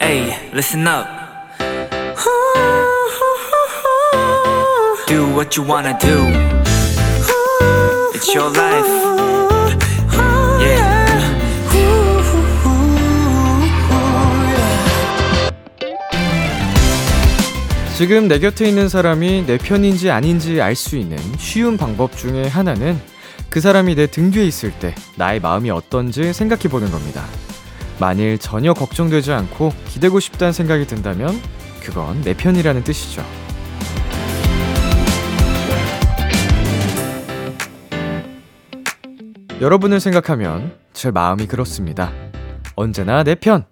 Hey, listen up. Do what you wanna do. It's your life. Yeah. 지금 내 곁에 있는 사람이 내 편인지 아닌지 알 수 있는 쉬운 방법 중에 하나는 그 사람이 내 등 뒤에 있을 때 나의 마음이 어떤지 생각해 보는 겁니다. 만일 전혀 걱정되지 않고 기대고 싶다는 생각이 든다면 그건 내 편이라는 뜻이죠. 여러분을 생각하면 제 마음이 그렇습니다. 언제나 내 편.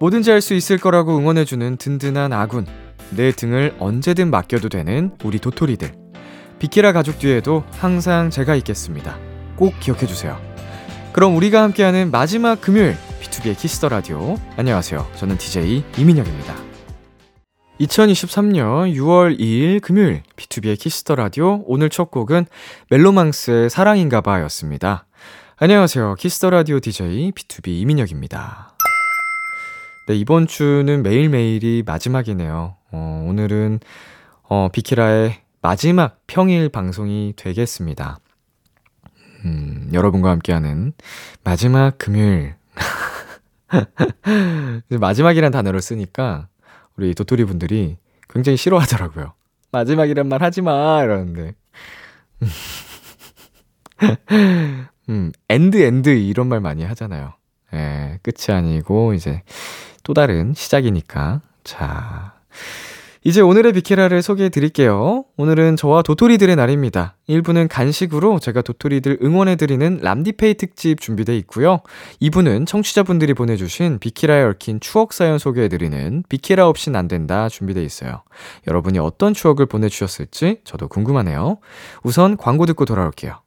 뭐든지 할 수 있을 거라고 응원해주는 든든한 아군. 내 등을 언제든 맡겨도 되는 우리 도토리들. 비키라 가족 뒤에도 항상 제가 있겠습니다. 꼭 기억해 주세요. 그럼 우리가 함께하는 마지막 금요일 비투비의 키스 더 라디오. 안녕하세요. 저는 DJ 이민혁입니다. 2023년 6월 2일 금요일 비투비의 키스 더 라디오 오늘 첫 곡은 멜로망스의 사랑인가 봐였습니다. 안녕하세요. 키스 더 라디오 DJ 비투비 이민혁입니다. 네, 이번 주는 매일매일이 마지막이네요. 어, 오늘은 어, 비키라의 마지막 평일 방송이 되겠습니다. 음, 여러분과 함께하는 마지막 금요일. 마지막이란 단어를 쓰니까 우리 도토리 분들이 굉장히 싫어하더라고요. 마지막이란 말 하지 마! 이러는데. 음, end, and 이런 말 많이 하잖아요. 예, 끝이 아니고 이제 또 다른 시작이니까. 자. 이제 오늘의 비키라를 소개해 드릴게요. 오늘은 저와 도토리들의 날입니다. 1부는 간식으로 제가 도토리들 응원해 드리는 람디페이 특집 준비돼 있고요. 2부는 청취자분들이 보내주신 비키라에 얽힌 추억 사연 소개해 드리는 비키라 없인 안 된다 준비돼 있어요. 여러분이 어떤 추억을 보내주셨을지 저도 궁금하네요. 우선 광고 듣고 돌아올게요.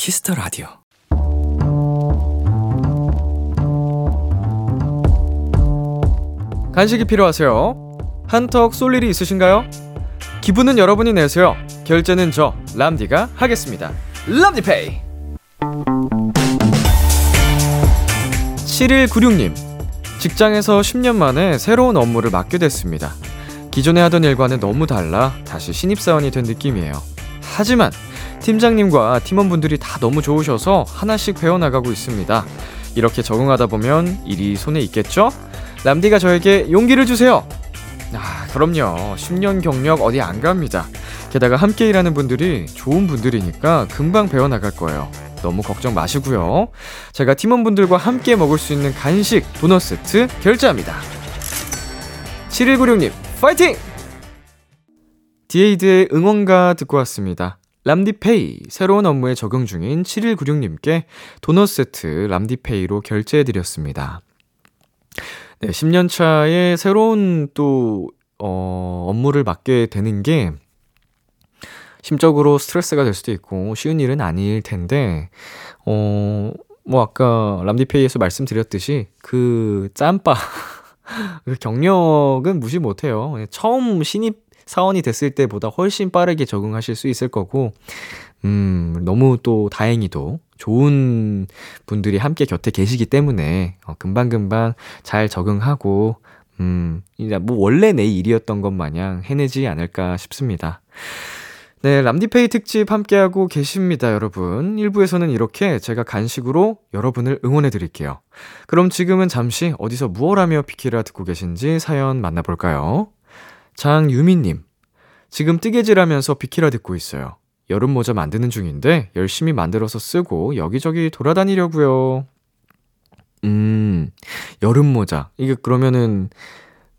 키스 더 라디오. 간식이 필요하세요? 한턱 쏠 일이 있으신가요? 기분은 여러분이 내세요. 결제는 저 람디가 하겠습니다. 람디페이. 7196님. 직장에서 10년 만에 새로운 업무를 맡게 됐습니다. 기존에 하던 일과는 너무 달라 다시 신입사원이 된 느낌이에요. 하지만 팀장님과 팀원분들이 다 너무 좋으셔서 하나씩 배워나가고 있습니다. 이렇게 적응하다 보면 일이 손에 있겠죠? 람디가 저에게 용기를 주세요. 아, 그럼요. 10년 경력 어디 안 갑니다. 게다가 함께 일하는 분들이 좋은 분들이니까 금방 배워나갈 거예요. 너무 걱정 마시고요. 제가 팀원분들과 함께 먹을 수 있는 간식 도넛 세트 결제합니다. 7196님, 파이팅! 디에이드의 응원가 듣고 왔습니다. 람디페이 새로운 업무에 적응 중인 7196님께 도넛 세트 람디페이로 결제해 드렸습니다. 네, 10년 차에 새로운 또 어, 업무를 맡게 되는 게 심적으로 스트레스가 될 수도 있고 쉬운 일은 아닐 텐데 어, 뭐 아까 람디페이에서 말씀드렸듯이 그 짬바 그 경력은 무시 못해요. 처음 신입 사원이 됐을 때보다 훨씬 빠르게 적응하실 수 있을 거고, 음, 너무 또 다행히도 좋은 분들이 함께 곁에 계시기 때문에, 어, 금방금방 잘 적응하고, 음, 이제 뭐 원래 내 일이었던 것 마냥 해내지 않을까 싶습니다. 네, 람디페이 특집 함께하고 계십니다, 여러분. 1부에서는 이렇게 제가 간식으로 여러분을 응원해 드릴게요. 그럼 지금은 잠시 어디서 무얼 하며 비키라 듣고 계신지 사연 만나볼까요? 장유미님, 지금 뜨개질 하면서 비키라 듣고 있어요. 여름 모자 만드는 중인데 열심히 만들어서 쓰고 여기저기 돌아다니려고요. 음, 여름 모자. 이게 그러면은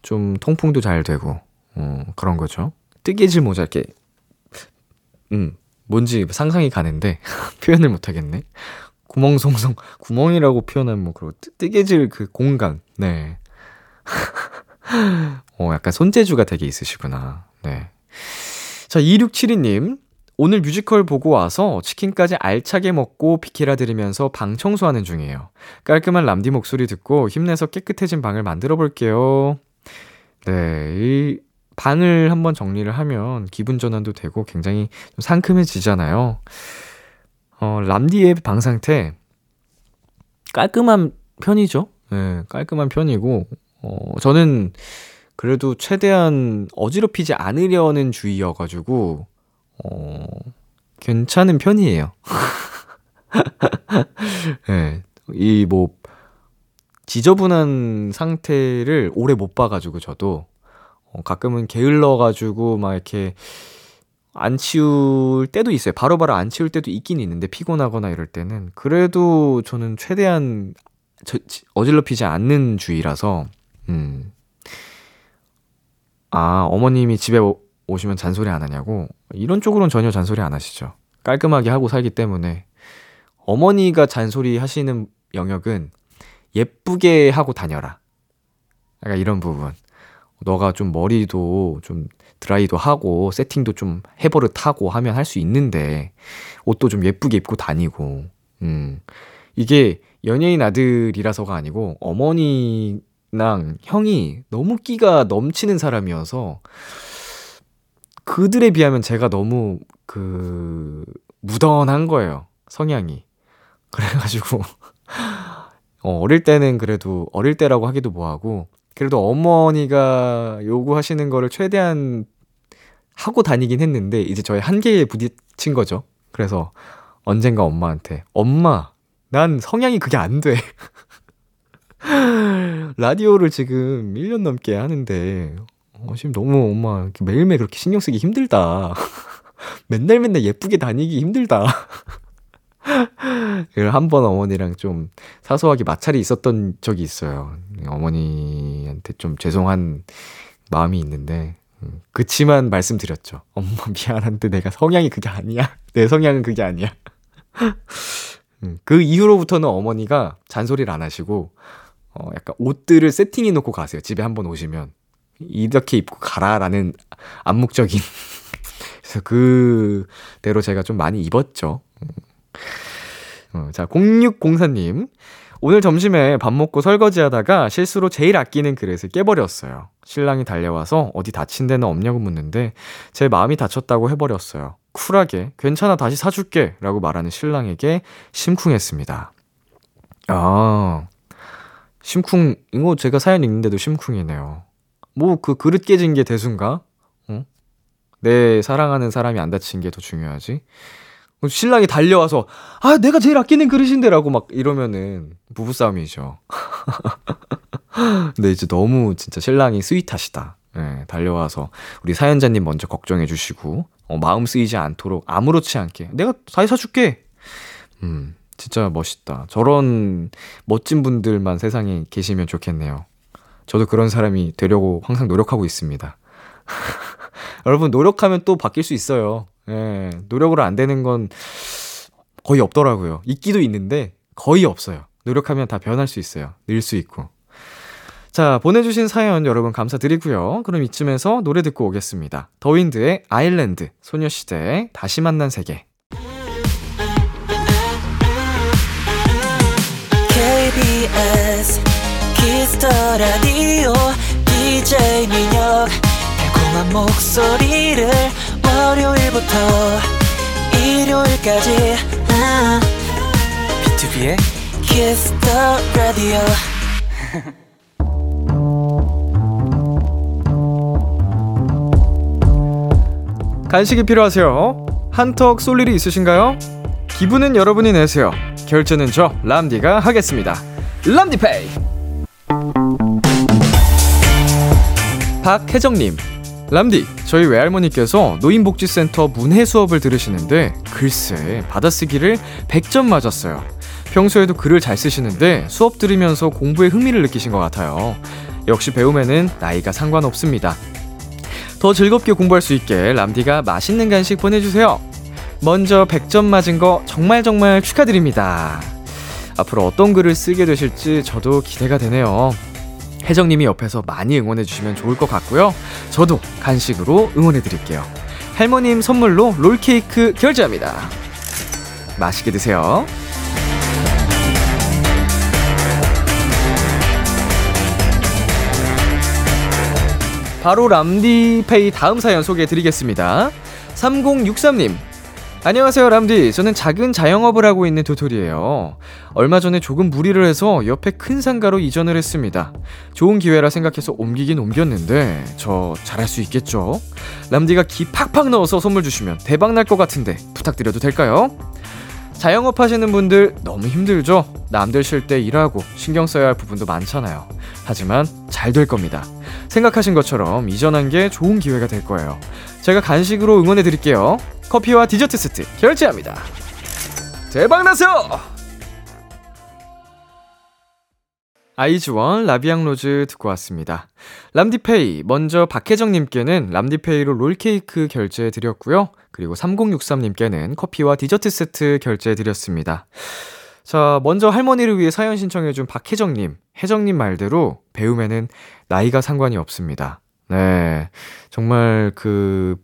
좀 통풍도 잘 되고, 어, 그런 거죠. 뜨개질 모자 이렇게, 음, 뭔지 상상이 가는데, 표현을 못 하겠네. 구멍송송, 구멍이라고 표현하면 뭐, 그리고 뜨, 뜨개질 그 공간, 네. 어, 약간 손재주가 되게 있으시구나. 네. 자, 2672님. 오늘 뮤지컬 보고 와서 치킨까지 알차게 먹고 비키라 들으면서 방 청소하는 중이에요. 깔끔한 람디 목소리 듣고 힘내서 깨끗해진 방을 만들어 볼게요. 네, 이 방을 한번 정리를 하면 기분 전환도 되고 굉장히 좀 상큼해지잖아요. 어, 람디의 방 상태 깔끔한 편이죠. 네, 깔끔한 편이고 어, 저는 그래도 최대한 어지럽히지 않으려는 주의여가지고, 어, 괜찮은 편이에요. 네, 이 뭐, 지저분한 상태를 오래 못 봐가지고 저도, 어, 가끔은 게을러가지고 막 이렇게 안 치울 때도 있어요. 바로바로 바로 안 치울 때도 있긴 있는데 피곤하거나 이럴 때는. 그래도 저는 최대한 저, 어질럽히지 않는 주의라서, 음. 아, 어머님이 집에 오, 오시면 잔소리 안 하냐고? 이런 쪽으로는 전혀 잔소리 안 하시죠. 깔끔하게 하고 살기 때문에. 어머니가 잔소리 하시는 영역은 예쁘게 하고 다녀라. 약간 이런 부분. 너가 좀 머리도 좀 드라이도 하고 세팅도 좀 해버릇하고 하면 할 수 있는데 옷도 좀 예쁘게 입고 다니고 음 이게 연예인 아들이라서가 아니고 어머니 랑 형이 너무 끼가 넘치는 사람이어서 그들에 비하면 제가 너무 그 무던한 거예요. 성향이. 그래가지고 어, 어릴 때는 그래도 어릴 때라고 하기도 뭐하고 그래도 어머니가 요구하시는 거를 최대한 하고 다니긴 했는데 이제 저의 한계에 부딪힌 거죠. 그래서 언젠가 엄마한테 엄마 난 성향이 그게 안 돼. 라디오를 지금 1년 넘게 하는데, 어, 지금 너무 엄마 매일매일 그렇게 신경 쓰기 힘들다. 맨날 맨날 예쁘게 다니기 힘들다. 한번 어머니랑 좀 사소하게 마찰이 있었던 적이 있어요. 어머니한테 좀 죄송한 마음이 있는데, 음, 그치만 말씀드렸죠. 엄마 미안한데 내가 성향이 그게 아니야. 내 성향은 그게 아니야. 음, 그 이후로부터는 어머니가 잔소리를 안 하시고, 어, 약간 옷들을 세팅해 놓고 가세요. 집에 한번 오시면. 이렇게 입고 가라라는 암묵적인. 그래서 그대로 제가 좀 많이 입었죠. 음. 어, 자, 0604님. 오늘 점심에 밥 먹고 설거지 하다가 실수로 제일 아끼는 그릇을 깨버렸어요. 신랑이 달려와서 어디 다친 데는 없냐고 묻는데 제 마음이 다쳤다고 해버렸어요. 쿨하게 괜찮아 다시 사줄게 라고 말하는 신랑에게 심쿵했습니다. 아, 심쿵, 이거 제가 사연 읽는데도 심쿵이네요. 뭐, 그 그릇 깨진 게 대수인가? 어? 내 사랑하는 사람이 안 다친 게 더 중요하지? 신랑이 달려와서, 아, 내가 제일 아끼는 그릇인데 라고 막 이러면은 부부싸움이죠. 근데 이제 너무 진짜 신랑이 스윗하시다. 예, 달려와서 우리 사연자님 먼저 걱정해 주시고, 어, 마음 쓰이지 않도록 아무렇지 않게, 내가 다 사줄게! 음, 진짜 멋있다. 저런 멋진 분들만 세상에 계시면 좋겠네요. 저도 그런 사람이 되려고 항상 노력하고 있습니다. 여러분, 노력하면 또 바뀔 수 있어요. 예, 노력으로 안 되는 건 거의 없더라고요. 있기도 있는데 거의 없어요. 노력하면 다 변할 수 있어요. 늘 수 있고. 자, 보내주신 사연 여러분 감사드리고요. 그럼 이쯤에서 노래 듣고 오겠습니다. 더윈드의 Island, 소녀시대의 다시 만난 세계. KBS 키스 더 라디오 DJ 민혁 달콤한 목소리를 월요일부터 일요일까지 비투비의 키스 더 라디오 간식이 필요하세요? 한턱 쏠 일이 있으신가요? 기분은 여러분이 내세요. 결제는 저 람디가 하겠습니다. 람디페이. 박혜정님, 람디, 저희 외할머니께서 노인복지센터 문해 수업을 들으시는데 글쎄 받아쓰기를 100점 맞았어요. 평소에도 글을 잘 쓰시는데 수업 들으면서 공부에 흥미를 느끼신 것 같아요. 역시 배움에는 나이가 상관없습니다. 더 즐겁게 공부할 수 있게 람디가 맛있는 간식 보내주세요. 먼저 100점 맞은 거 정말 정말 축하드립니다. 앞으로 어떤 글을 쓰게 되실지 저도 기대가 되네요. 혜정님이 옆에서 많이 응원해주시면 좋을 것 같고요. 저도 간식으로 응원해드릴게요. 할머님 선물로 롤케이크 결제합니다. 맛있게 드세요. 바로 람디페이 다음 사연 소개해 드리겠습니다. 3063님. 안녕하세요, 람디. 저는 작은 자영업을 하고 있는 도토리예요. 얼마 전에 조금 무리를 해서 옆에 큰 상가로 이전을 했습니다. 좋은 기회라 생각해서 옮기긴 옮겼는데 저 잘할 수 있겠죠? 람디가 기 팍팍 넣어서 선물 주시면 대박 날 것 같은데 부탁드려도 될까요? 자영업 하시는 분들 너무 힘들죠? 남들 쉴 때 일하고 신경 써야 할 부분도 많잖아요. 하지만 잘 될 겁니다. 생각하신 것처럼 이전한 게 좋은 기회가 될 거예요. 제가 간식으로 응원해 드릴게요. 커피와 디저트 세트 결제합니다. 대박 나세요! 아이즈원 La Vie en Rose 듣고 왔습니다. 람디페이 먼저 박혜정님께는 람디페이로 롤케이크 결제해 드렸고요. 그리고 3063님께는 커피와 디저트 세트 결제해 드렸습니다. 자, 먼저 할머니를 위해 사연 신청해준 박혜정님, 혜정님 말대로 배움에는 나이가 상관이 없습니다. 네. 정말 그,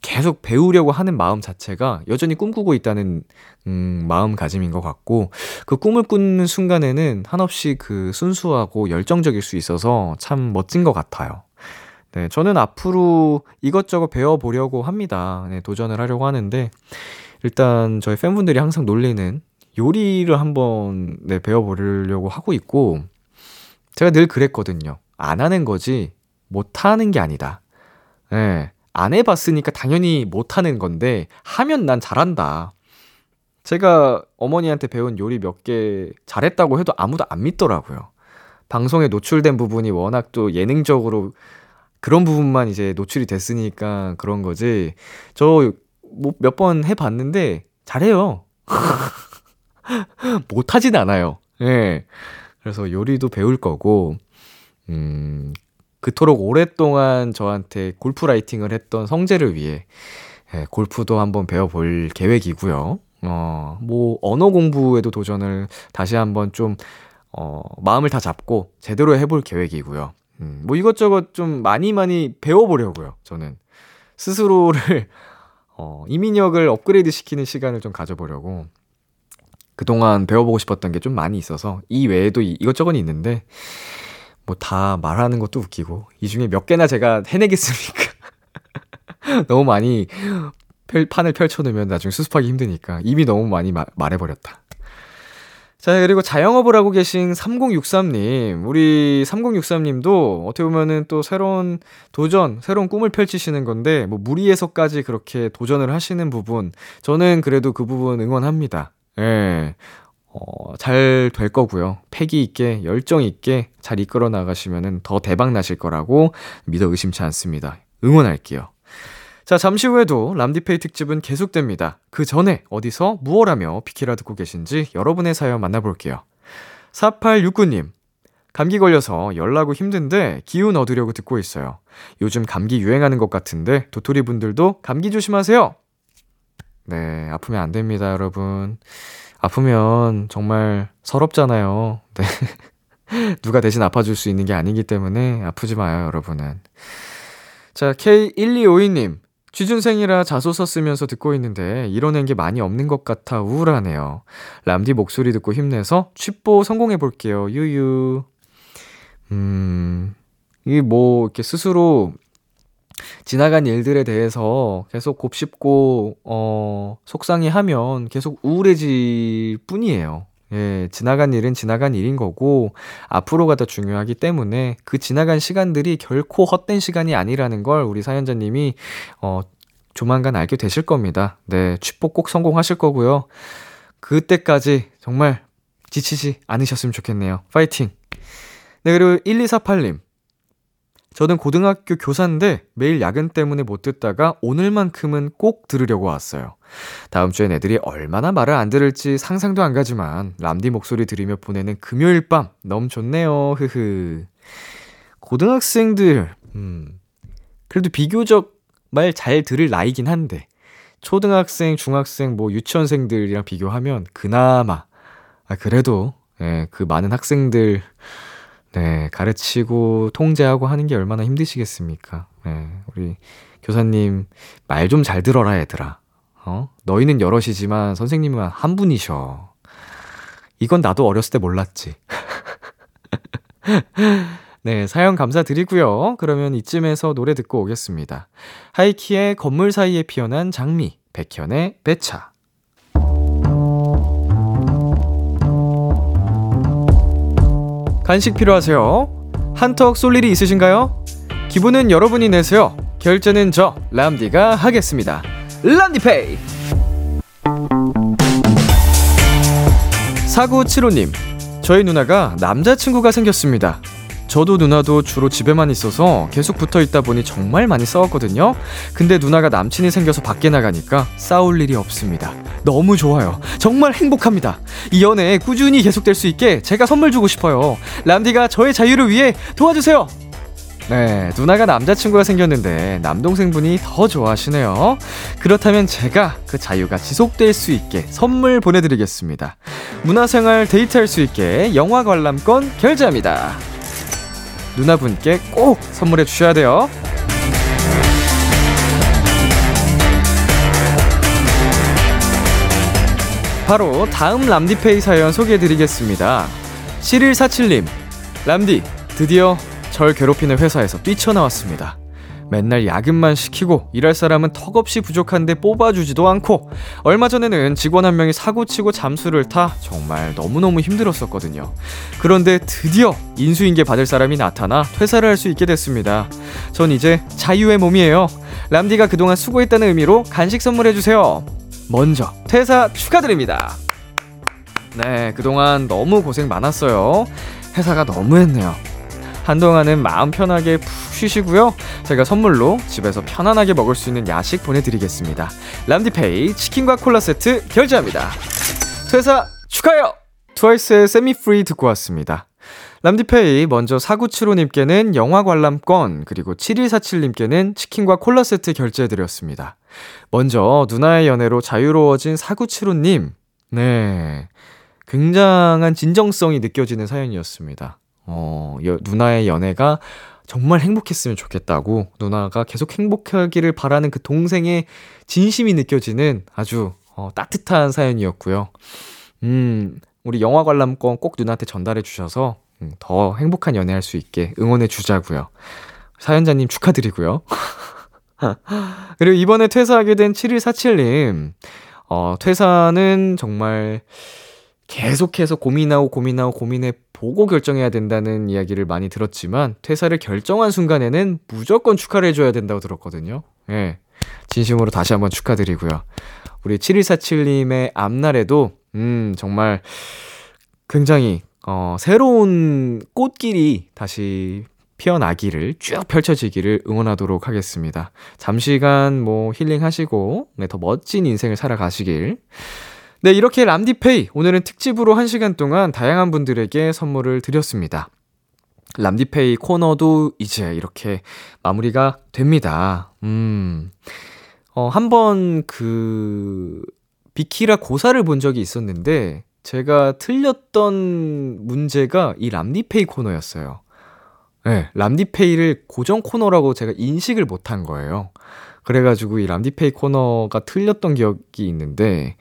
계속 배우려고 하는 마음 자체가 여전히 꿈꾸고 있다는, 음, 마음가짐인 것 같고, 그 꿈을 꾸는 순간에는 한없이 그 순수하고 열정적일 수 있어서 참 멋진 것 같아요. 네. 저는 앞으로 이것저것 배워보려고 합니다. 네. 도전을 하려고 하는데, 일단 저희 팬분들이 항상 놀리는 요리를 한번 네, 배워보려고 하고 있고, 제가 늘 그랬거든요. 안 하는 거지, 못 하는 게 아니다. 예. 네, 안 해봤으니까 당연히 못 하는 건데, 하면 난 잘한다. 제가 어머니한테 배운 요리 몇 개 잘했다고 해도 아무도 안 믿더라고요. 방송에 노출된 부분이 워낙 또 예능적으로 그런 부분만 이제 노출이 됐으니까 그런 거지. 저뭐몇번 해봤는데 잘해요. 못하진 않아요. 예. 네. 그래서 요리도 배울 거고, 음, 그토록 오랫동안 저한테 골프 라이팅을 했던 성재를 위해, 예, 골프도 한번 배워볼 계획이고요. 어, 뭐, 언어 공부에도 도전을 다시 한번 좀, 어, 마음을 다 잡고 제대로 해볼 계획이고요. 음, 뭐 이것저것 좀 많이 많이 배워보려고요, 저는. 스스로를, 어, 이민혁을 업그레이드 시키는 시간을 좀 가져보려고. 그동안 배워보고 싶었던 게 좀 많이 있어서 이 외에도 이것저것 있는데 뭐 다 말하는 것도 웃기고 이 중에 몇 개나 제가 해내겠습니까? 너무 많이 펼, 판을 펼쳐놓으면 나중에 수습하기 힘드니까 이미 너무 많이 마, 말해버렸다. 자, 그리고 자영업을 하고 계신 3063님. 우리 3063님도 어떻게 보면은 또 새로운 도전, 새로운 꿈을 펼치시는 건데, 뭐 무리해서까지 그렇게 도전을 하시는 부분, 저는 그래도 그 부분 응원합니다. 예. 어, 잘 될 거고요. 패기 있게, 열정 있게 잘 이끌어 나가시면은 더 대박 나실 거라고 믿어 의심치 않습니다. 응원할게요. 자, 잠시 후에도 람디페이 특집은 계속됩니다. 그 전에 어디서 무얼 하며 비키라 듣고 계신지 여러분의 사연 만나볼게요. 4869님. 감기 걸려서 열나고 힘든데 기운 얻으려고 듣고 있어요. 요즘 감기 유행하는 것 같은데 도토리 분들도 감기 조심하세요. 네, 아프면 안 됩니다, 여러분. 아프면 정말 서럽잖아요. 네. 누가 대신 아파줄 수 있는 게 아니기 때문에 아프지 마요, 여러분은. 자, K1252님. 취준생이라 자소서 쓰면서 듣고 있는데 이뤄낸 게 많이 없는 것 같아 우울하네요. 람디 목소리 듣고 힘내서 취뽀 성공해 볼게요. 유유. 음. 이게 뭐 이렇게 스스로 지나간 일들에 대해서 계속 곱씹고, 어, 속상해 하면 계속 우울해질 뿐이에요. 예, 지나간 일은 지나간 일인 거고, 앞으로가 더 중요하기 때문에 그 지나간 시간들이 결코 헛된 시간이 아니라는 걸 우리 사연자님이, 어, 조만간 알게 되실 겁니다. 네, 취복 꼭 성공하실 거고요. 그때까지 정말 지치지 않으셨으면 좋겠네요. 파이팅! 네, 그리고 1248님. 저는 고등학교 교사인데 매일 야근 때문에 못 듣다가 오늘만큼은 꼭 들으려고 왔어요. 다음 주엔 애들이 얼마나 말을 안 들을지 상상도 안 가지만 람디 목소리 들으며 보내는 금요일 밤 너무 좋네요. 흐흐. 고등학생들, 음, 그래도 비교적 말 잘 들을 나이긴 한데, 초등학생, 중학생, 뭐 유치원생들이랑 비교하면 그나마, 아, 그래도, 예, 그 많은 학생들, 네, 가르치고 통제하고 하는 게 얼마나 힘드시겠습니까? 네, 우리 교사님, 말 좀 잘 들어라, 얘들아. 어? 너희는 여럿이지만 선생님은 한 분이셔. 이건 나도 어렸을 때 몰랐지. 네, 사연 감사드리고요. 그러면 이쯤에서 노래 듣고 오겠습니다. 하이키의 건물 사이에 피어난 장미, 백현의 배차. 간식 필요하세요? 한턱 쏠 일이 있으신가요? 기분은 여러분이 내세요. 결제는 저 람디가 하겠습니다. 람디페이. 4975님, 저희 누나가 남자친구가 생겼습니다. 저도 누나도 주로 집에만 있어서 계속 붙어 있다 보니 정말 많이 싸웠거든요. 근데 누나가 남친이 생겨서 밖에 나가니까 싸울 일이 없습니다. 너무 좋아요. 정말 행복합니다. 이 연애 꾸준히 계속될 수 있게 제가 선물 주고 싶어요. 람디가 저의 자유를 위해 도와주세요. 네, 누나가 남자친구가 생겼는데 남동생분이 더 좋아하시네요. 그렇다면 제가 그 자유가 지속될 수 있게 선물 보내드리겠습니다. 문화생활 데이트할 수 있게 영화 관람권 결제합니다. 누나분께 꼭 선물해 주셔야 돼요. 바로 다음 람디페이 사연 소개해 드리겠습니다. 7147님, 람디, 드디어 절 괴롭히는 회사에서 뛰쳐나왔습니다. 맨날 야근만 시키고 일할 사람은 턱없이 부족한데 뽑아주지도 않고 얼마 전에는 직원 한 명이 사고치고 잠수를 타 정말 너무너무 힘들었었거든요. 그런데 드디어 인수인계 받을 사람이 나타나 퇴사를 할 수 있게 됐습니다. 전 이제 자유의 몸이에요. 람디가 그동안 수고했다는 의미로 간식 선물해주세요. 먼저 퇴사 축하드립니다. 네, 그동안 너무 고생 많았어요. 회사가 너무했네요. 한동안은 마음 편하게 푹 쉬시고요. 제가 선물로 집에서 편안하게 먹을 수 있는 야식 보내드리겠습니다. 람디페이 치킨과 콜라 세트 결제합니다. 퇴사 축하해요! 트와이스의 Set Me Free 듣고 왔습니다. 람디페이 먼저 4975님께는 영화 관람권 그리고 7147님께는 치킨과 콜라 세트 결제해드렸습니다. 먼저 누나의 연애로 자유로워진 4975님 네 굉장한 진정성이 느껴지는 사연이었습니다. 어, 여, 누나의 연애가 정말 행복했으면 좋겠다고 누나가 계속 행복하기를 바라는 그 동생의 진심이 느껴지는 아주 어, 따뜻한 사연이었고요. 음, 우리 영화 관람권 꼭 누나한테 전달해 주셔서 음, 더 행복한 연애할 수 있게 응원해 주자고요. 사연자님 축하드리고요. 그리고 이번에 퇴사하게 된 7147님, 어, 퇴사는 정말 계속해서 고민하고 고민하고 고민해 보고 결정해야 된다는 이야기를 많이 들었지만 퇴사를 결정한 순간에는 무조건 축하를 해줘야 된다고 들었거든요. 예. 진심으로 다시 한번 축하드리고요. 우리 7147님의 앞날에도, 음, 정말 굉장히, 어, 새로운 꽃길이 다시 피어나기를 쭉 펼쳐지기를 응원하도록 하겠습니다. 잠시간 뭐 힐링하시고, 네, 더 멋진 인생을 살아가시길. 네, 이렇게 람디페이 오늘은 특집으로 1시간 동안 다양한 분들에게 선물을 드렸습니다. 람디페이 코너도 이제 이렇게 마무리가 됩니다. 음. 어, 한 번 그 비키라 고사를 본 적이 있었는데 제가 틀렸던 문제가 이 람디페이 코너였어요. 네, 람디페이를 고정 코너라고 제가 인식을 못한 거예요. 그래가지고 이 람디페이 코너가 틀렸던 기억이 있는데,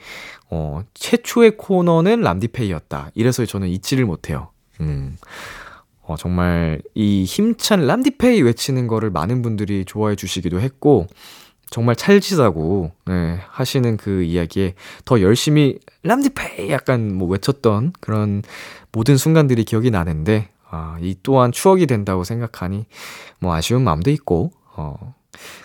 어, 최초의 코너는 람디페이였다. 이래서 저는 잊지를 못해요. 음. 어, 정말 이 힘찬 람디페이 외치는 거를 많은 분들이 좋아해 주시기도 했고, 정말 찰지다고, 네, 하시는 그 이야기에 더 열심히 람디페이 약간 뭐 외쳤던 그런 모든 순간들이 기억이 나는데, 아, 이 또한 추억이 된다고 생각하니, 뭐 아쉬운 마음도 있고, 어,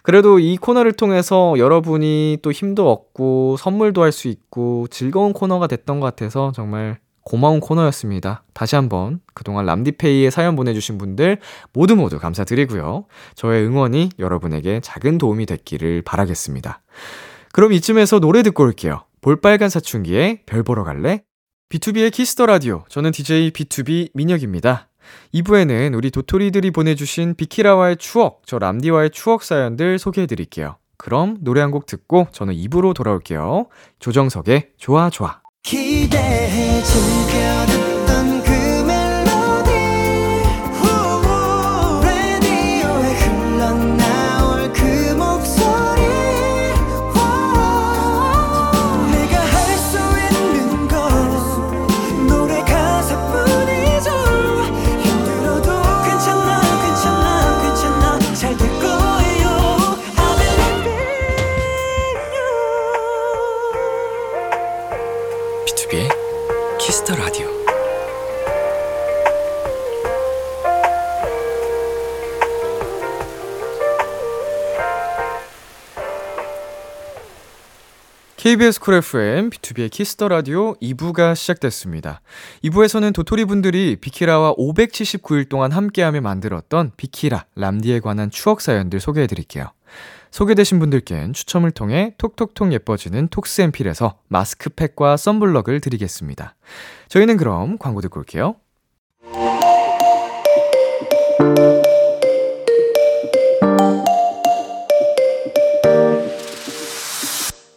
그래도 이 코너를 통해서 여러분이 또 힘도 얻고 선물도 할 수 있고 즐거운 코너가 됐던 것 같아서 정말 고마운 코너였습니다. 다시 한번 그동안 람디페이에 사연 보내주신 분들 모두 모두 감사드리고요. 저의 응원이 여러분에게 작은 도움이 됐기를 바라겠습니다. 그럼 이쯤에서 노래 듣고 올게요. 볼빨간 사춘기에 별 보러 갈래? B2B의 키스터 라디오. 저는 DJ BTOB 민혁입니다. 2부에는 우리 도토리들이 보내주신 비키라와의 추억, 저 람디와의 추억 사연들 소개해드릴게요. 그럼 노래 한 곡 듣고 저는 2부로 돌아올게요. 조정석의 좋아 좋아. 기대해 즐겨 KBS 쿨 FM, B2B의 키스터 라디오 2부가 시작됐습니다. 2부에서는 도토리 분들이 비키라와 579일 동안 함께하며 만들었던 비키라, 람디에 관한 추억 사연들 소개해 드릴게요. 소개되신 분들께는 추첨을 통해 톡톡톡 예뻐지는 톡스앤필에서 마스크팩과 sunblock을 드리겠습니다. 저희는 그럼 광고 듣고 올게요.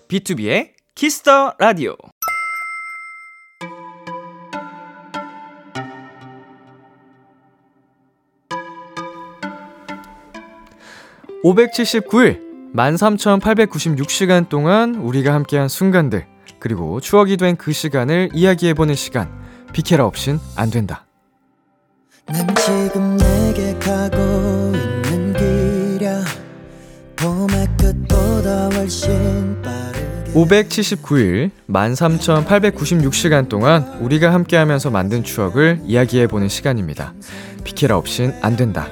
B2B의 키스터 라디오. 579일, 13,896시간 동안 우리가 함께한 순간들, 그리고 추억이 된 그 시간을 이야기해보는 시간, 비키라 없인 안 된다. 난 지금 내게 가고 있는 길이야 봄의 끝보다 훨씬 빠른 579일, 13,896시간 동안 우리가 함께하면서 만든 추억을 이야기해보는 시간입니다. 비키라 없인 안 된다.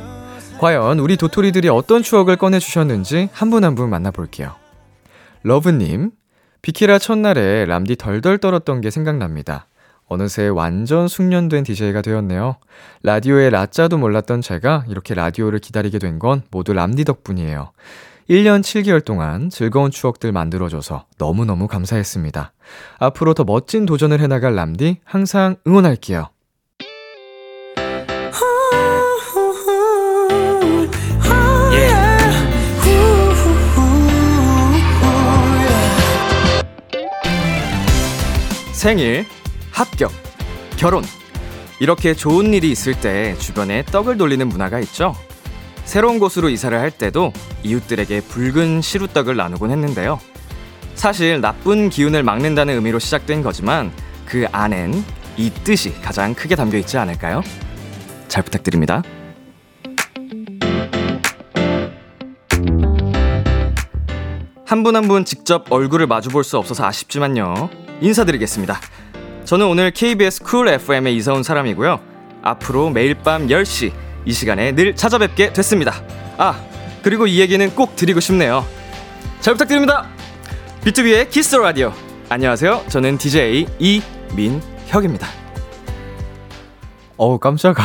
과연 우리 도토리들이 어떤 추억을 꺼내주셨는지 한분 한 분 만나볼게요. 러브님, 비키라 첫날에 람디 덜덜 떨었던 게 생각납니다. 어느새 완전 숙련된 DJ가 되었네요. 라디오의 라짜도 몰랐던 제가 이렇게 라디오를 기다리게 된 건 모두 람디 덕분이에요. 1년 7개월 동안 즐거운 추억들 만들어줘서 너무너무 감사했습니다. 앞으로 더 멋진 도전을 해나갈 람디 항상 응원할게요. 생일, 합격, 결혼. 이렇게 좋은 일이 있을 때 주변에 떡을 돌리는 문화가 있죠? 새로운 곳으로 이사를 할 때도 이웃들에게 붉은 시루떡을 나누곤 했는데요. 사실 나쁜 기운을 막는다는 의미로 시작된 거지만 그 안엔 이 뜻이 가장 크게 담겨 있지 않을까요? 잘 부탁드립니다. 한 분 한분 직접 얼굴을 마주 볼 수 없어서 아쉽지만요. 인사드리겠습니다. 저는 오늘 KBS 쿨 FM에 이사 온 사람이고요. 앞으로 매일 밤 10시 이 시간에 늘 찾아뵙게 됐습니다. 아, 그리고 이 얘기는 꼭 드리고 싶네요. 잘 부탁드립니다. 비투비의 키스 라디오. 안녕하세요. 저는 DJ 이민혁입니다. 어우, 깜짝아.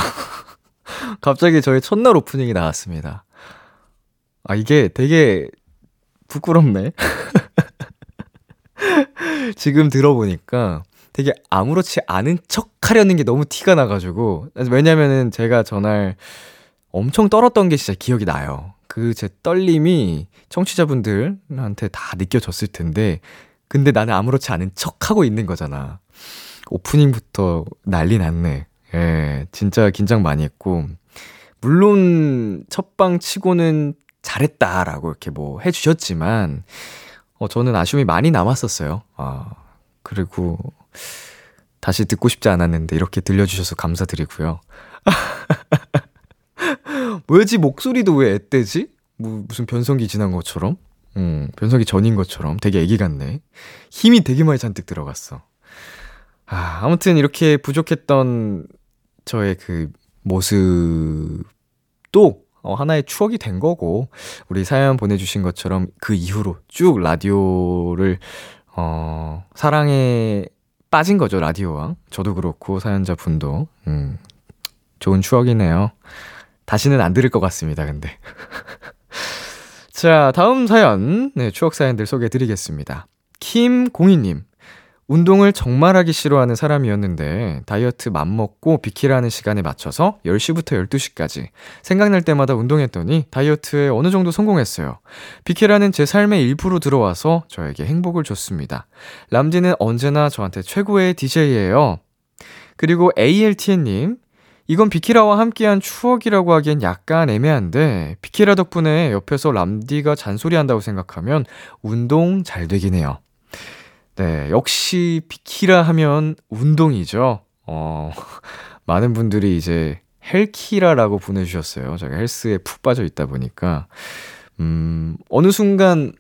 갑자기 저희 첫날 오프닝이 나왔습니다. 아, 이게 되게 부끄럽네. 지금 들어보니까 되게 아무렇지 않은 척 하려는 게 너무 티가 나가지고. 왜냐면은 제가 전날 엄청 떨었던 게 진짜 기억이 나요. 그 제 떨림이 청취자분들한테 다 느껴졌을 텐데, 근데 나는 아무렇지 않은 척 하고 있는 거잖아. 오프닝부터 난리 났네. 예, 진짜 긴장 많이 했고, 물론 첫방 치고는 잘했다라고 이렇게 뭐 해주셨지만, 어, 저는 아쉬움이 많이 남았었어요. 아, 그리고 다시 듣고 싶지 않았는데 이렇게 들려주셔서 감사드리고요. 왜지 목소리도 왜 앳되지? 뭐 무슨 변성기 지난 것처럼? 음, 변성기 전인 것처럼 되게 애기 같네. 힘이 되게 많이 잔뜩 들어갔어. 아, 아무튼 이렇게 부족했던 저의 그 모습도 어, 하나의 추억이 된 거고, 우리 사연 보내주신 것처럼 그 이후로 쭉 라디오를 어, 사랑에 빠진 거죠, 라디오와. 저도 그렇고, 사연자 분도. 음, 좋은 추억이네요. 다시는 안 들을 것 같습니다, 근데. 자, 다음 사연. 네, 추억 사연들 소개해 드리겠습니다. 김공희님. 운동을 정말 하기 싫어하는 사람이었는데 다이어트 맘먹고 비키라는 시간에 맞춰서 10시부터 12시까지 생각날 때마다 운동했더니 다이어트에 어느 정도 성공했어요. 비키라는 제 삶의 일부로 들어와서 저에게 행복을 줬습니다. 람디는 언제나 저한테 최고의 DJ예요. 그리고 ALTN님, 이건 비키라와 함께한 추억이라고 하기엔 약간 애매한데 비키라 덕분에 옆에서 람디가 잔소리한다고 생각하면 운동 잘 되긴 해요. 네, 역시 비키라 하면 운동이죠. 어, 많은 분들이 이제 헬키라라고 보내주셨어요. 제가 헬스에 푹 빠져 있다 보니까. 음, 어느 순간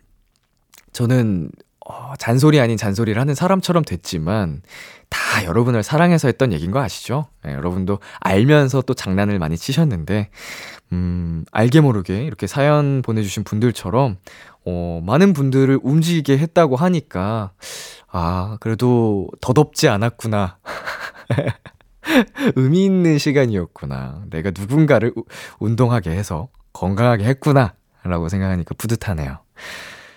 저는 어, 잔소리 아닌 잔소리를 하는 사람처럼 됐지만 다 여러분을 사랑해서 했던 얘기인 거 아시죠? 네, 여러분도 알면서 또 장난을 많이 치셨는데 음, 알게 모르게 이렇게 사연 보내주신 분들처럼 어, 많은 분들을 움직이게 했다고 하니까 아 그래도 더덥지 않았구나. 의미 있는 시간이었구나. 내가 누군가를 우, 운동하게 해서 건강하게 했구나. 라고 생각하니까 뿌듯하네요.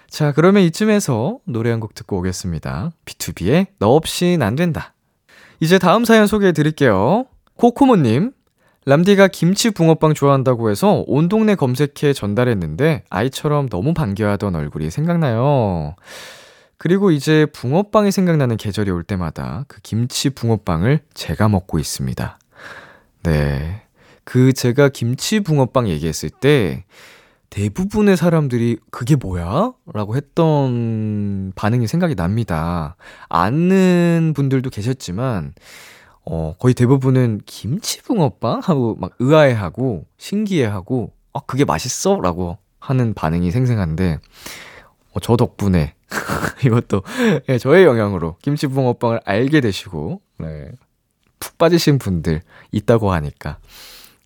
자, 그러면 이쯤에서 노래 한 곡 듣고 오겠습니다. B2B의 너 없인 안 된다. 이제 다음 사연 소개해 드릴게요. 코코모님, 람디가 김치 붕어빵 좋아한다고 해서 온 동네 검색해 전달했는데 아이처럼 너무 반겨하던 얼굴이 생각나요. 그리고 이제 붕어빵이 생각나는 계절이 올 때마다 그 김치 붕어빵을 제가 먹고 있습니다. 네. 그 제가 김치 붕어빵 얘기했을 때 대부분의 사람들이 그게 뭐야? 라고 했던 반응이 생각이 납니다. 아는 분들도 계셨지만, 어, 거의 대부분은 김치붕어빵? 하고 막 의아해하고 신기해하고, 아, 그게 맛있어? 라고 하는 반응이 생생한데, 어, 저 덕분에 이것도 예, 저의 영향으로 김치붕어빵을 알게 되시고, 네, 푹 빠지신 분들 있다고 하니까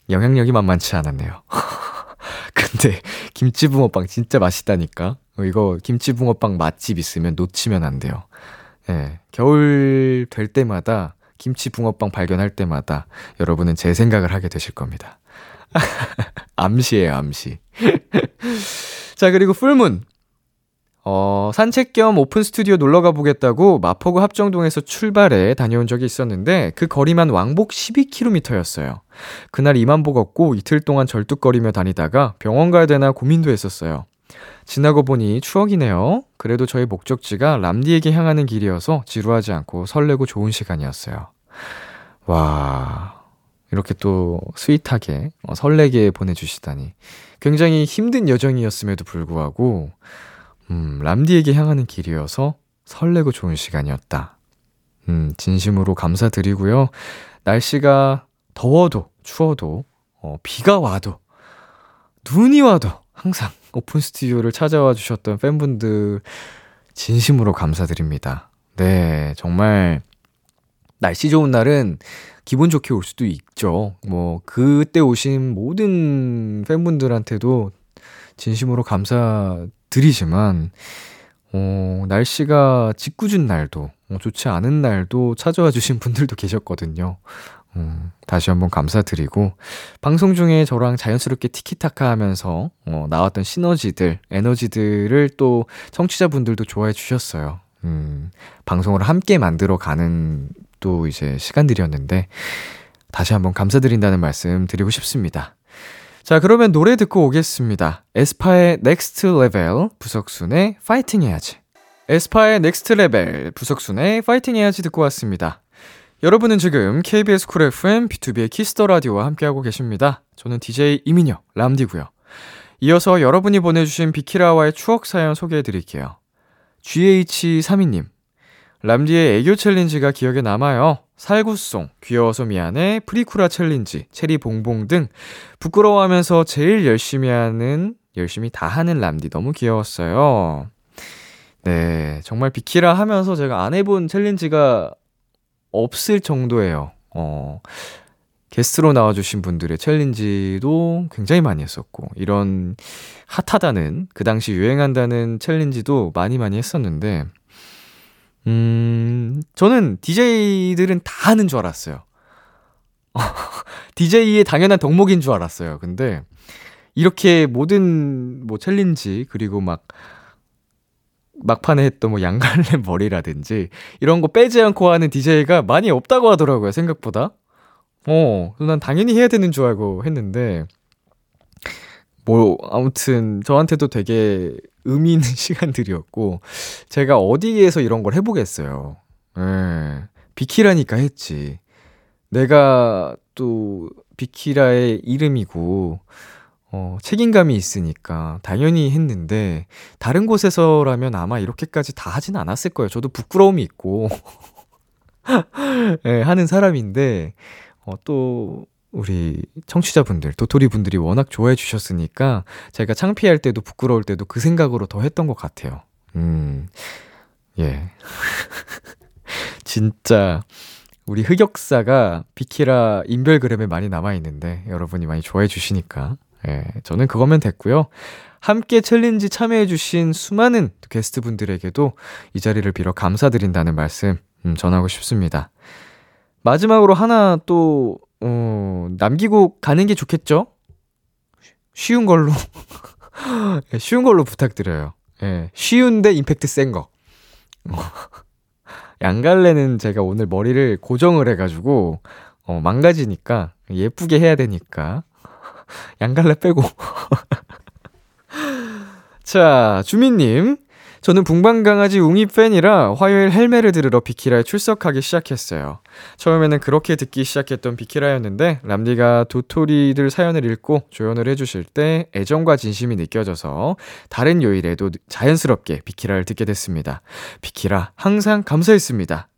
영향력이 만만치 않았네요. 근데 김치붕어빵 진짜 맛있다니까. 어, 이거 김치붕어빵 맛집 있으면 놓치면 안 돼요. 예. 겨울 될 때마다 김치 붕어빵 발견할 때마다 여러분은 제 생각을 하게 되실 겁니다. 암시예요, 암시. 자, 그리고 풀문. 어, 산책 겸 오픈 스튜디오 놀러 가보겠다고 마포구 합정동에서 출발해 다녀온 적이 있었는데 그 거리만 왕복 12km였어요. 그날 이만복 얻고 이틀 동안 절뚝거리며 다니다가 병원 가야 되나 고민도 했었어요. 지나고 보니 추억이네요. 그래도 저희 목적지가 람디에게 향하는 길이어서 지루하지 않고 설레고 좋은 시간이었어요. 와, 이렇게 또 스윗하게, 어, 설레게 보내주시다니. 굉장히 힘든 여정이었음에도 불구하고, 음, 람디에게 향하는 길이어서 설레고 좋은 시간이었다. 음, 진심으로 감사드리고요. 날씨가 더워도, 추워도, 어, 비가 와도, 눈이 와도 항상 오픈 스튜디오를 찾아와 주셨던 팬분들 진심으로 감사드립니다. 네, 정말 날씨 좋은 날은 기분 좋게 올 수도 있죠. 뭐, 그때 오신 모든 팬분들한테도 진심으로 감사드리지만, 어, 날씨가 짓궂은 날도, 어, 좋지 않은 날도 찾아와 주신 분들도 계셨거든요. 음, 다시 한번 감사드리고, 방송 중에 저랑 자연스럽게 티키타카 하면서, 어, 나왔던 시너지들, 에너지들을 또 청취자분들도 좋아해 주셨어요. 음, 방송을 함께 만들어 가는 또 이제 시간들이었는데, 다시 한번 감사드린다는 말씀 드리고 싶습니다. 자, 그러면 노래 듣고 오겠습니다. 에스파의 Next Level, 부석순의 파이팅 해야지. 에스파의 Next Level, 부석순의 파이팅 해야지 듣고 왔습니다. 여러분은 지금 KBS 쿨 FM B2B의 키스터 라디오와 함께하고 계십니다. 저는 DJ 이민혁 람디고요. 이어서 여러분이 보내주신 비키라와의 추억 사연 소개해 드릴게요. GH32님, 람디의 애교 challenge가 기억에 남아요. 살구송, 귀여워서 미안해, 프리쿠라 challenge, 체리 봉봉 등 부끄러워하면서 제일 열심히 하는, 열심히 다 하는 람디 너무 귀여웠어요. 네, 정말 비키라 하면서 제가 안 해본 챌린지가 없을 정도예요. 어, 게스트로 나와주신 분들의 챌린지도 굉장히 많이 했었고, 이런 핫하다는, 그 당시 유행한다는 챌린지도 많이 많이 했었는데, 음, 저는 DJ들은 다 하는 줄 알았어요. DJ의 당연한 덕목인 줄 알았어요. 근데, 이렇게 모든 뭐 챌린지, 그리고 막, 막판에 했던 뭐 양갈래 머리라든지 이런 거 빼지 않고 하는 DJ가 많이 없다고 하더라고요, 생각보다. 어, 난 당연히 해야 되는 줄 알고 했는데, 뭐, 아무튼 저한테도 되게 의미 있는 시간들이었고, 제가 어디에서 이런 걸 해보겠어요. 예. 비키라니까 했지. 내가 또 비키라의 이름이고, 어, 책임감이 있으니까 당연히 했는데, 다른 곳에서라면 아마 이렇게까지 다 하진 않았을 거예요. 저도 부끄러움이 있고, 예, 하는 사람인데, 어, 또, 우리 청취자분들, 도토리 분들이 워낙 좋아해 주셨으니까, 제가 창피할 때도 부끄러울 때도 그 생각으로 더 했던 것 같아요. 음, 예. 진짜, 우리 흑역사가 비키라 인별그램에 많이 남아있는데, 여러분이 많이 좋아해 주시니까, 예, 저는 그거면 됐고요. 함께 챌린지 참여해주신 수많은 게스트 분들에게도 이 자리를 빌어 감사드린다는 말씀 음, 전하고 싶습니다. 마지막으로 하나 또, 어, 남기고 가는 게 좋겠죠? 쉬운 걸로. 예, 쉬운 걸로 부탁드려요. 예, 쉬운데 임팩트 센 거. 양갈래는 제가 오늘 머리를 고정을 해가지고, 어, 망가지니까, 예쁘게 해야 되니까, 양갈래 빼고. 자, 주민님. 저는 붕방강아지 웅이 팬이라 화요일 헬메를 들으러 비키라에 출석하기 시작했어요. 처음에는 그렇게 듣기 시작했던 비키라였는데 람디가 도토리들 사연을 읽고 조연을 해주실 때 애정과 진심이 느껴져서 다른 요일에도 자연스럽게 비키라를 듣게 됐습니다. 비키라 항상 감사했습니다.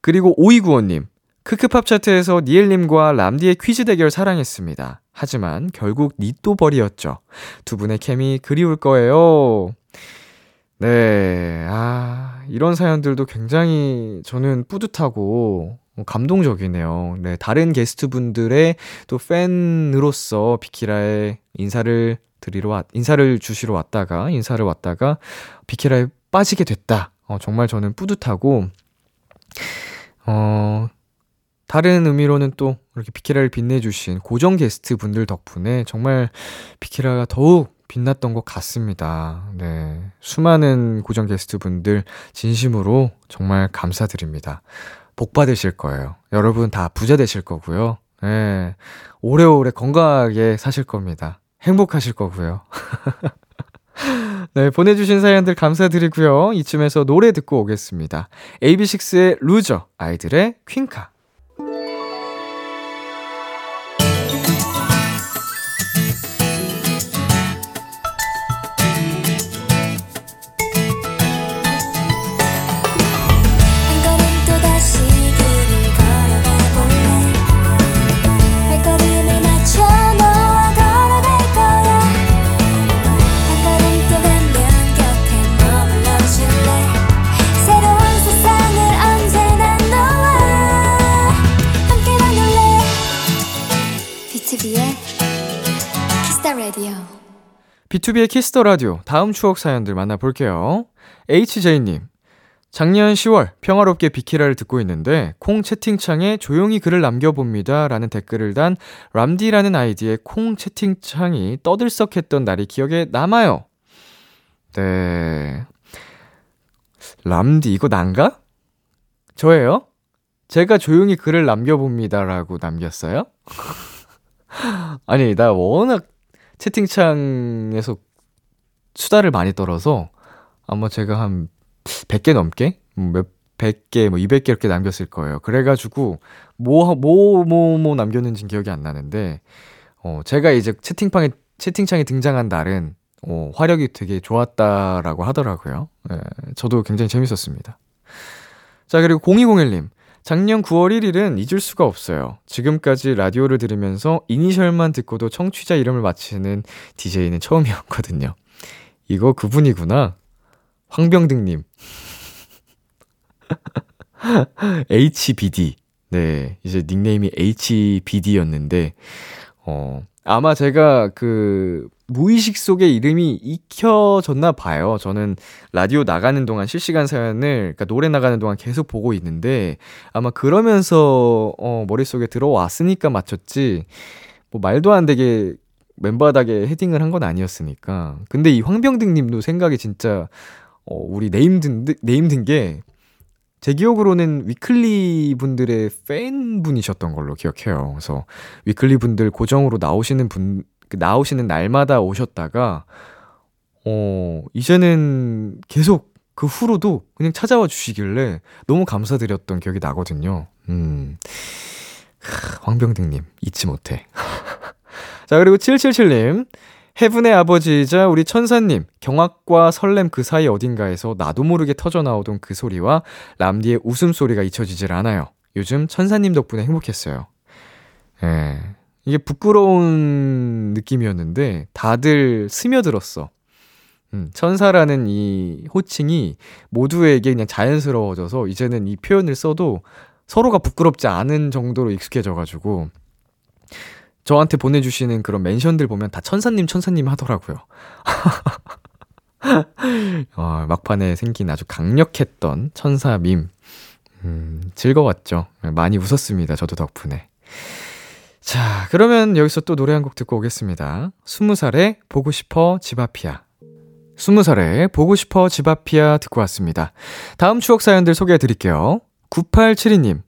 그리고 오이구원님 크크팝 차트에서 니엘님과 람디의 퀴즈 대결 사랑했습니다. 하지만 결국 니또버리였죠. 두 분의 케미 그리울 거예요. 네, 아, 이런 사연들도 굉장히 저는 뿌듯하고 감동적이네요. 네, 다른 게스트분들의 또 팬으로서 비키라에 인사를 드리러 왔, 인사를 주시러 왔다가, 인사를 왔다가 비키라에 빠지게 됐다. 어, 정말 저는 뿌듯하고, 어, 다른 의미로는 또 이렇게 비키라를 빛내주신 고정 게스트 분들 덕분에 정말 비키라가 더욱 빛났던 것 같습니다. 네. 수많은 고정 게스트 분들 진심으로 정말 감사드립니다. 복 받으실 거예요. 여러분 다 부자 되실 거고요. 네. 오래오래 건강하게 사실 겁니다. 행복하실 거고요. 네, 보내주신 사연들 감사드리고요. 이쯤에서 노래 듣고 오겠습니다. AB6IX의 루저, 아이들의 퀸카. B2B의 키스터 라디오 다음 추억 사연들 만나볼게요. HJ님. 작년 10월 평화롭게 비키라를 듣고 있는데 콩 채팅창에 조용히 글을 남겨봅니다 라는 댓글을 단 람디라는 아이디의 콩 채팅창이 떠들썩했던 날이 기억에 남아요. 네. 람디 이거 난가? 저예요? 제가 조용히 글을 남겨봅니다 라고 남겼어요? 아니 나 워낙 채팅창에서 수다를 많이 떨어서 아마 제가 한 100개 넘게? 뭐몇 100개, 뭐 200개 이렇게 남겼을 거예요. 그래가지고, 뭐, 뭐, 뭐, 뭐 남겼는지 기억이 안 나는데, 어, 제가 이제 채팅방에, 채팅창에 등장한 날은, 어, 화력이 되게 좋았다라고 하더라고요. 예, 저도 굉장히 재밌었습니다. 자, 그리고 0201님. 작년 9월 1일은 잊을 수가 없어요. 지금까지 라디오를 들으면서 이니셜만 듣고도 청취자 이름을 맞히는 DJ는 처음이었거든요. 이거 그분이구나. 황병등님. HBD. 네, 이제 닉네임이 HBD였는데, 어, 아마 제가 그 무의식 속에 이름이 익혀졌나 봐요. 저는 라디오 나가는 동안 실시간 사연을, 그러니까 노래 나가는 동안 계속 보고 있는데, 아마 그러면서, 어, 머릿속에 들어왔으니까 맞췄지, 뭐 말도 안 되게 맨바닥에 헤딩을 한 건 아니었으니까. 근데 이 황병등 님도 생각이 진짜, 어, 우리 네임 든, 네임 든 게, 제 기억으로는 위클리 분들의 팬분이셨던 걸로 기억해요. 그래서 위클리 분들 고정으로 나오시는 분, 그 나오시는 날마다 오셨다가, 어, 이제는 계속 그 후로도 그냥 찾아와 주시길래 너무 감사드렸던 기억이 나거든요. 음. 황병등님, 잊지 못해. 자, 그리고 777님. 해분의 아버지이자 우리 천사님, 경악과 설렘 그 사이 어딘가에서 나도 모르게 터져나오던 그 소리와 람디의 웃음소리가 잊혀지질 않아요. 요즘 천사님 덕분에 행복했어요. 예. 이게 부끄러운 느낌이었는데 다들 스며들었어. 음, 천사라는 이 호칭이 모두에게 그냥 자연스러워져서 이제는 이 표현을 써도 서로가 부끄럽지 않은 정도로 익숙해져가지고 저한테 보내주시는 그런 멘션들 보면 다 천사님, 천사님 하더라고요. 어, 막판에 생긴 아주 강력했던 천사 밈. 음, 즐거웠죠. 많이 웃었습니다. 저도 덕분에. 자, 그러면 여기서 또 노래 한 곡 듣고 오겠습니다. 스무 살에 보고 싶어 집 앞이야. 스무 살에 보고 싶어 집 앞이야 듣고 왔습니다. 다음 추억 사연들 소개해 드릴게요. 9872님.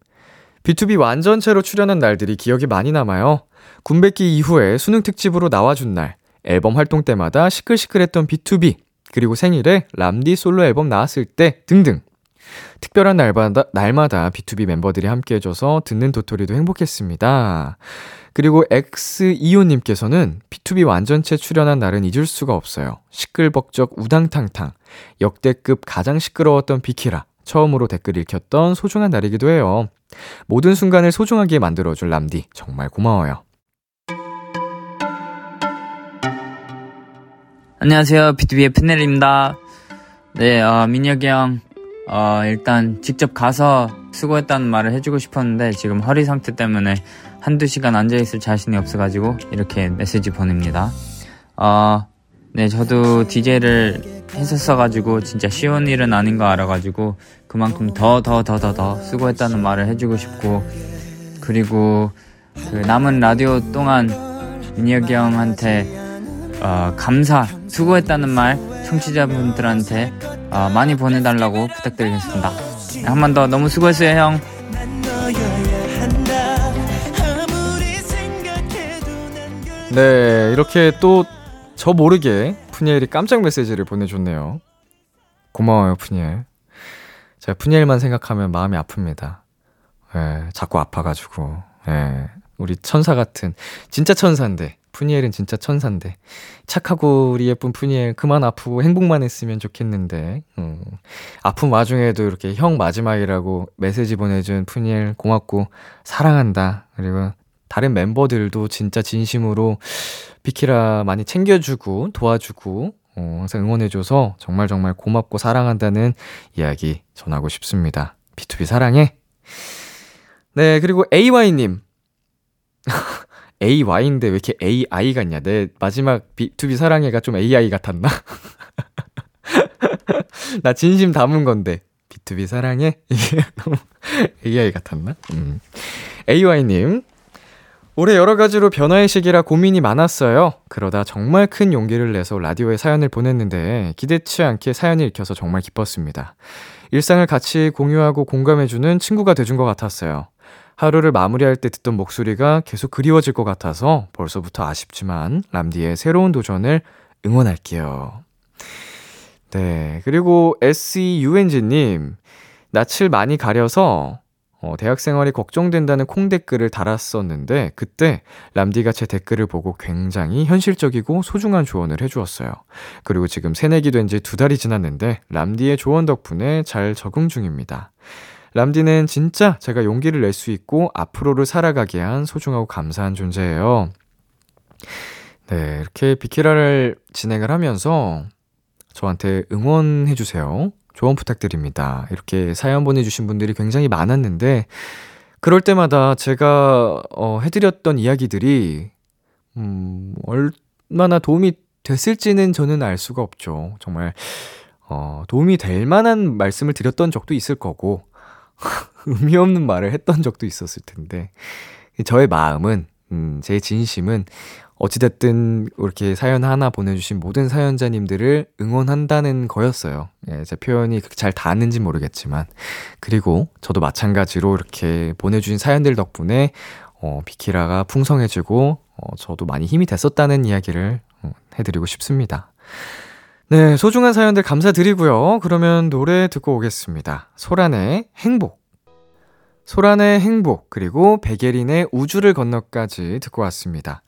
B2B 완전체로 출연한 날들이 기억이 많이 남아요. 군백기 이후에 수능 특집으로 나와준 날, 앨범 활동 때마다 시끌시끌했던 B2B, 그리고 생일에 람디 솔로 앨범 나왔을 때 등등. 특별한 날마다, 날마다 B2B 멤버들이 함께 해줘서 듣는 도토리도 행복했습니다. 그리고 X25님께서는 B2B 완전체 출연한 날은 잊을 수가 없어요. 시끌벅적 우당탕탕. 역대급 가장 시끄러웠던 비키라. 처음으로 댓글 읽혔던 소중한 날이기도 해요. 모든 순간을 소중하게 만들어줄 람디. 정말 고마워요. 안녕하세요. B2B의 푸넬입니다. 네, 어, 민혁이 형, 어, 일단 직접 가서 수고했다는 말을 해주고 싶었는데 지금 허리 상태 때문에 한두 시간 앉아있을 자신이 없어가지고 이렇게 메시지 보냅니다. 어, 네, 저도 DJ를 했었어가지고 진짜 쉬운 일은 아닌 거 알아가지고 그만큼 더, 더, 더, 더, 더 수고했다는 말을 해주고 싶고 그리고 그 남은 라디오 동안 민혁이 형한테 어, 감사, 수고했다는 말 청취자분들한테 어, 많이 보내달라고 부탁드리겠습니다. 한 번 더 너무 수고했어요, 형. 네, 이렇게 또 저 모르게 푸니엘이 깜짝 메시지를 보내줬네요. 고마워요, 푸니엘. 제가 푸니엘만 생각하면 마음이 아픕니다. 예, 자꾸 아파가지고. 예, 우리 천사 같은, 진짜 천사인데, 푸니엘은 진짜 천사인데. 착하고 우리 예쁜 푸니엘 그만 아프고 행복만 했으면 좋겠는데. 음. 아픈 와중에도 이렇게 형 마지막이라고 메시지 보내준 푸니엘 고맙고 사랑한다. 그리고 다른 멤버들도 진짜 진심으로 비키라 많이 챙겨주고 도와주고 어, 항상 응원해줘서 정말 정말 고맙고 사랑한다는 이야기 전하고 싶습니다. B2B 사랑해. 네, 그리고 AY님. AY인데 왜 이렇게 AI 같냐? 내 마지막 B2B 사랑해가 좀 AI 같았나? 나 진심 담은 건데. B2B 사랑해? 이게 너무 AI 같았나? 음. AY님. 올해 여러 가지로 변화의 시기라 고민이 많았어요. 그러다 정말 큰 용기를 내서 라디오에 사연을 보냈는데 기대치 않게 사연이 읽혀서 정말 기뻤습니다. 일상을 같이 공유하고 공감해주는 친구가 돼준 것 같았어요. 하루를 마무리할 때 듣던 목소리가 계속 그리워질 것 같아서 벌써부터 아쉽지만 람디의 새로운 도전을 응원할게요. 네. 그리고 SEUNG님, 낯을 많이 가려서 어, 대학 생활이 걱정된다는 콩 댓글을 달았었는데 그때 람디가 제 댓글을 보고 굉장히 현실적이고 소중한 조언을 해주었어요. 그리고 지금 새내기 된 지 두 달이 지났는데 람디의 조언 덕분에 잘 적응 중입니다. 람디는 진짜 제가 용기를 낼 수 있고 앞으로를 살아가게 한 소중하고 감사한 존재예요. 네, 이렇게 비키라를 진행을 하면서 저한테 응원해주세요. 조언 부탁드립니다. 이렇게 사연 보내주신 분들이 굉장히 많았는데, 그럴 때마다 제가, 어, 해드렸던 이야기들이, 음, 얼마나 도움이 됐을지는 저는 알 수가 없죠. 정말, 어, 도움이 될 만한 말씀을 드렸던 적도 있을 거고, 의미 없는 말을 했던 적도 있었을 텐데, 저의 마음은, 음, 제 진심은 어찌됐든 이렇게 사연 하나 보내주신 모든 사연자님들을 응원한다는 거였어요. 예, 제 표현이 잘 닿았는지 모르겠지만. 그리고 저도 마찬가지로 이렇게 보내주신 사연들 덕분에 어, 비키라가 풍성해지고 어, 저도 많이 힘이 됐었다는 이야기를 어, 해드리고 싶습니다. 네, 소중한 사연들 감사드리고요. 그러면 노래 듣고 오겠습니다. 소란의 행복. 소란의 행복, 그리고 백예린의 우주를 건너까지 듣고 왔습니다.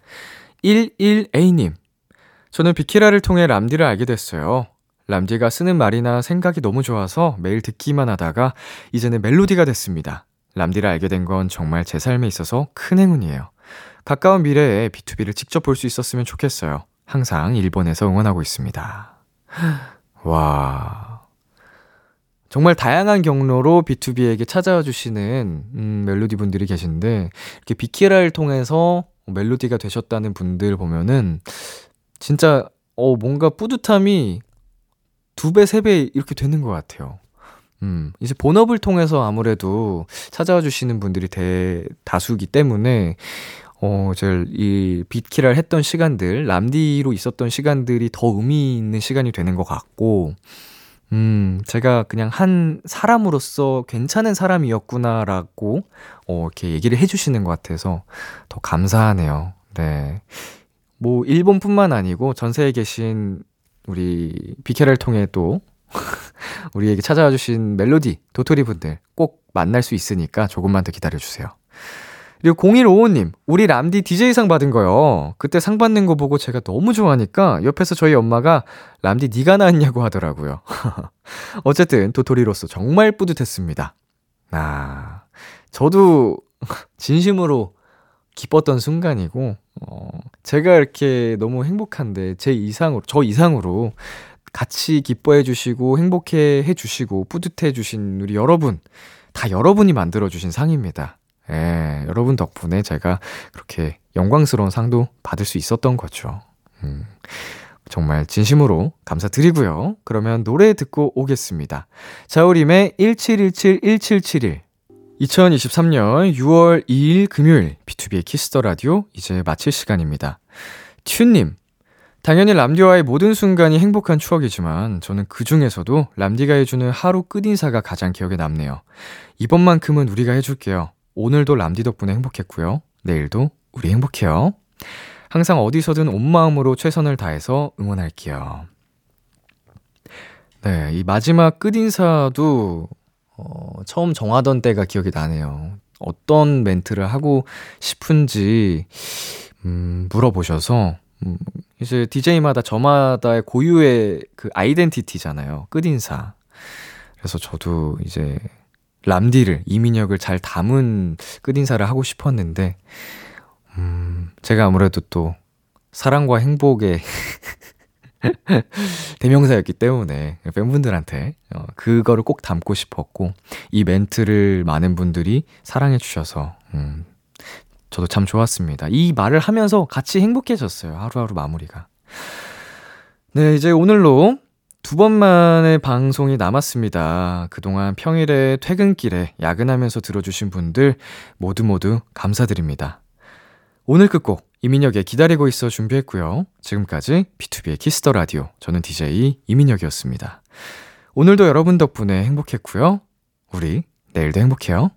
11A님. 저는 비키라를 통해 람디를 알게 됐어요. 람디가 쓰는 말이나 생각이 너무 좋아서 매일 듣기만 하다가 이제는 멜로디가 됐습니다. 람디를 알게 된 건 정말 제 삶에 있어서 큰 행운이에요. 가까운 미래에 B2B를 직접 볼 수 있었으면 좋겠어요. 항상 일본에서 응원하고 있습니다. 와. 정말 다양한 경로로 B2B에게 찾아와 주시는 음, 멜로디 분들이 계신데 이렇게 비키라를 통해서 멜로디가 되셨다는 분들 보면은 진짜 어 뭔가 뿌듯함이 두 배, 세 배 이렇게 되는 것 같아요. 음, 이제 본업을 통해서 아무래도 찾아와 주시는 분들이 대다수기 때문에 어, 제이 비키라를 했던 시간들, 람디로 있었던 시간들이 더 의미 있는 시간이 되는 것 같고, 음, 제가 그냥 한 사람으로서 괜찮은 사람이었구나라고, 어, 이렇게 얘기를 해주시는 것 같아서 더 감사하네요. 네. 뭐, 일본뿐만 아니고 전 세계에 계신 우리 비케라를 통해 또 우리에게 찾아와 주신 멜로디, 도토리 분들 꼭 만날 수 있으니까 조금만 더 기다려 주세요. 그리고 0155님, 우리 람디 DJ상 받은 거요. 그때 상 받는 거 보고 제가 너무 좋아하니까 옆에서 저희 엄마가 람디 니가 나왔냐고 하더라고요. 어쨌든 도토리로서 정말 뿌듯했습니다. 아, 저도 진심으로 기뻤던 순간이고, 어, 제가 이렇게 너무 행복한데 제 이상으로, 저 이상으로 같이 기뻐해 주시고 행복해 해 주시고 뿌듯해 주신 우리 여러분, 다 여러분이 만들어 주신 상입니다. 예, 여러분 덕분에 제가 그렇게 영광스러운 상도 받을 수 있었던 거죠. 음, 정말 진심으로 감사드리고요. 그러면 노래 듣고 오겠습니다. 자우림의 1717-1771. 2023년 6월 2일 금요일 B2B의 키스터 라디오 이제 마칠 시간입니다. 튜님, 당연히 람디와의 모든 순간이 행복한 추억이지만 저는 그 중에서도 람디가 해주는 하루 끝인사가 가장 기억에 남네요. 이번만큼은 우리가 해줄게요. 오늘도 람디 덕분에 행복했고요. 내일도 우리 행복해요. 항상 어디서든 온 마음으로 최선을 다해서 응원할게요. 네, 이 마지막 끝인사도 어, 처음 정하던 때가 기억이 나네요. 어떤 멘트를 하고 싶은지 음, 물어보셔서 음, 이제 DJ마다 저마다의 고유의 그 아이덴티티잖아요. 끝인사. 그래서 저도 이제 람디를, 이민혁을 잘 담은 끝인사를 하고 싶었는데, 음, 제가 아무래도 또 사랑과 행복의 대명사였기 때문에 팬분들한테 어, 그거를 꼭 담고 싶었고 이 멘트를 많은 분들이 사랑해 주셔서 음, 저도 참 좋았습니다. 이 말을 하면서 같이 행복해졌어요. 하루하루 마무리가. 네, 이제 오늘로 두 번만의 방송이 남았습니다. 그동안 평일에 퇴근길에 야근하면서 들어주신 분들 모두 모두 감사드립니다. 오늘 끝곡 이민혁의 기다리고 있어 준비했고요. 지금까지 B2B의 키스터 라디오 저는 DJ 이민혁이었습니다. 오늘도 여러분 덕분에 행복했고요. 우리 내일도 행복해요.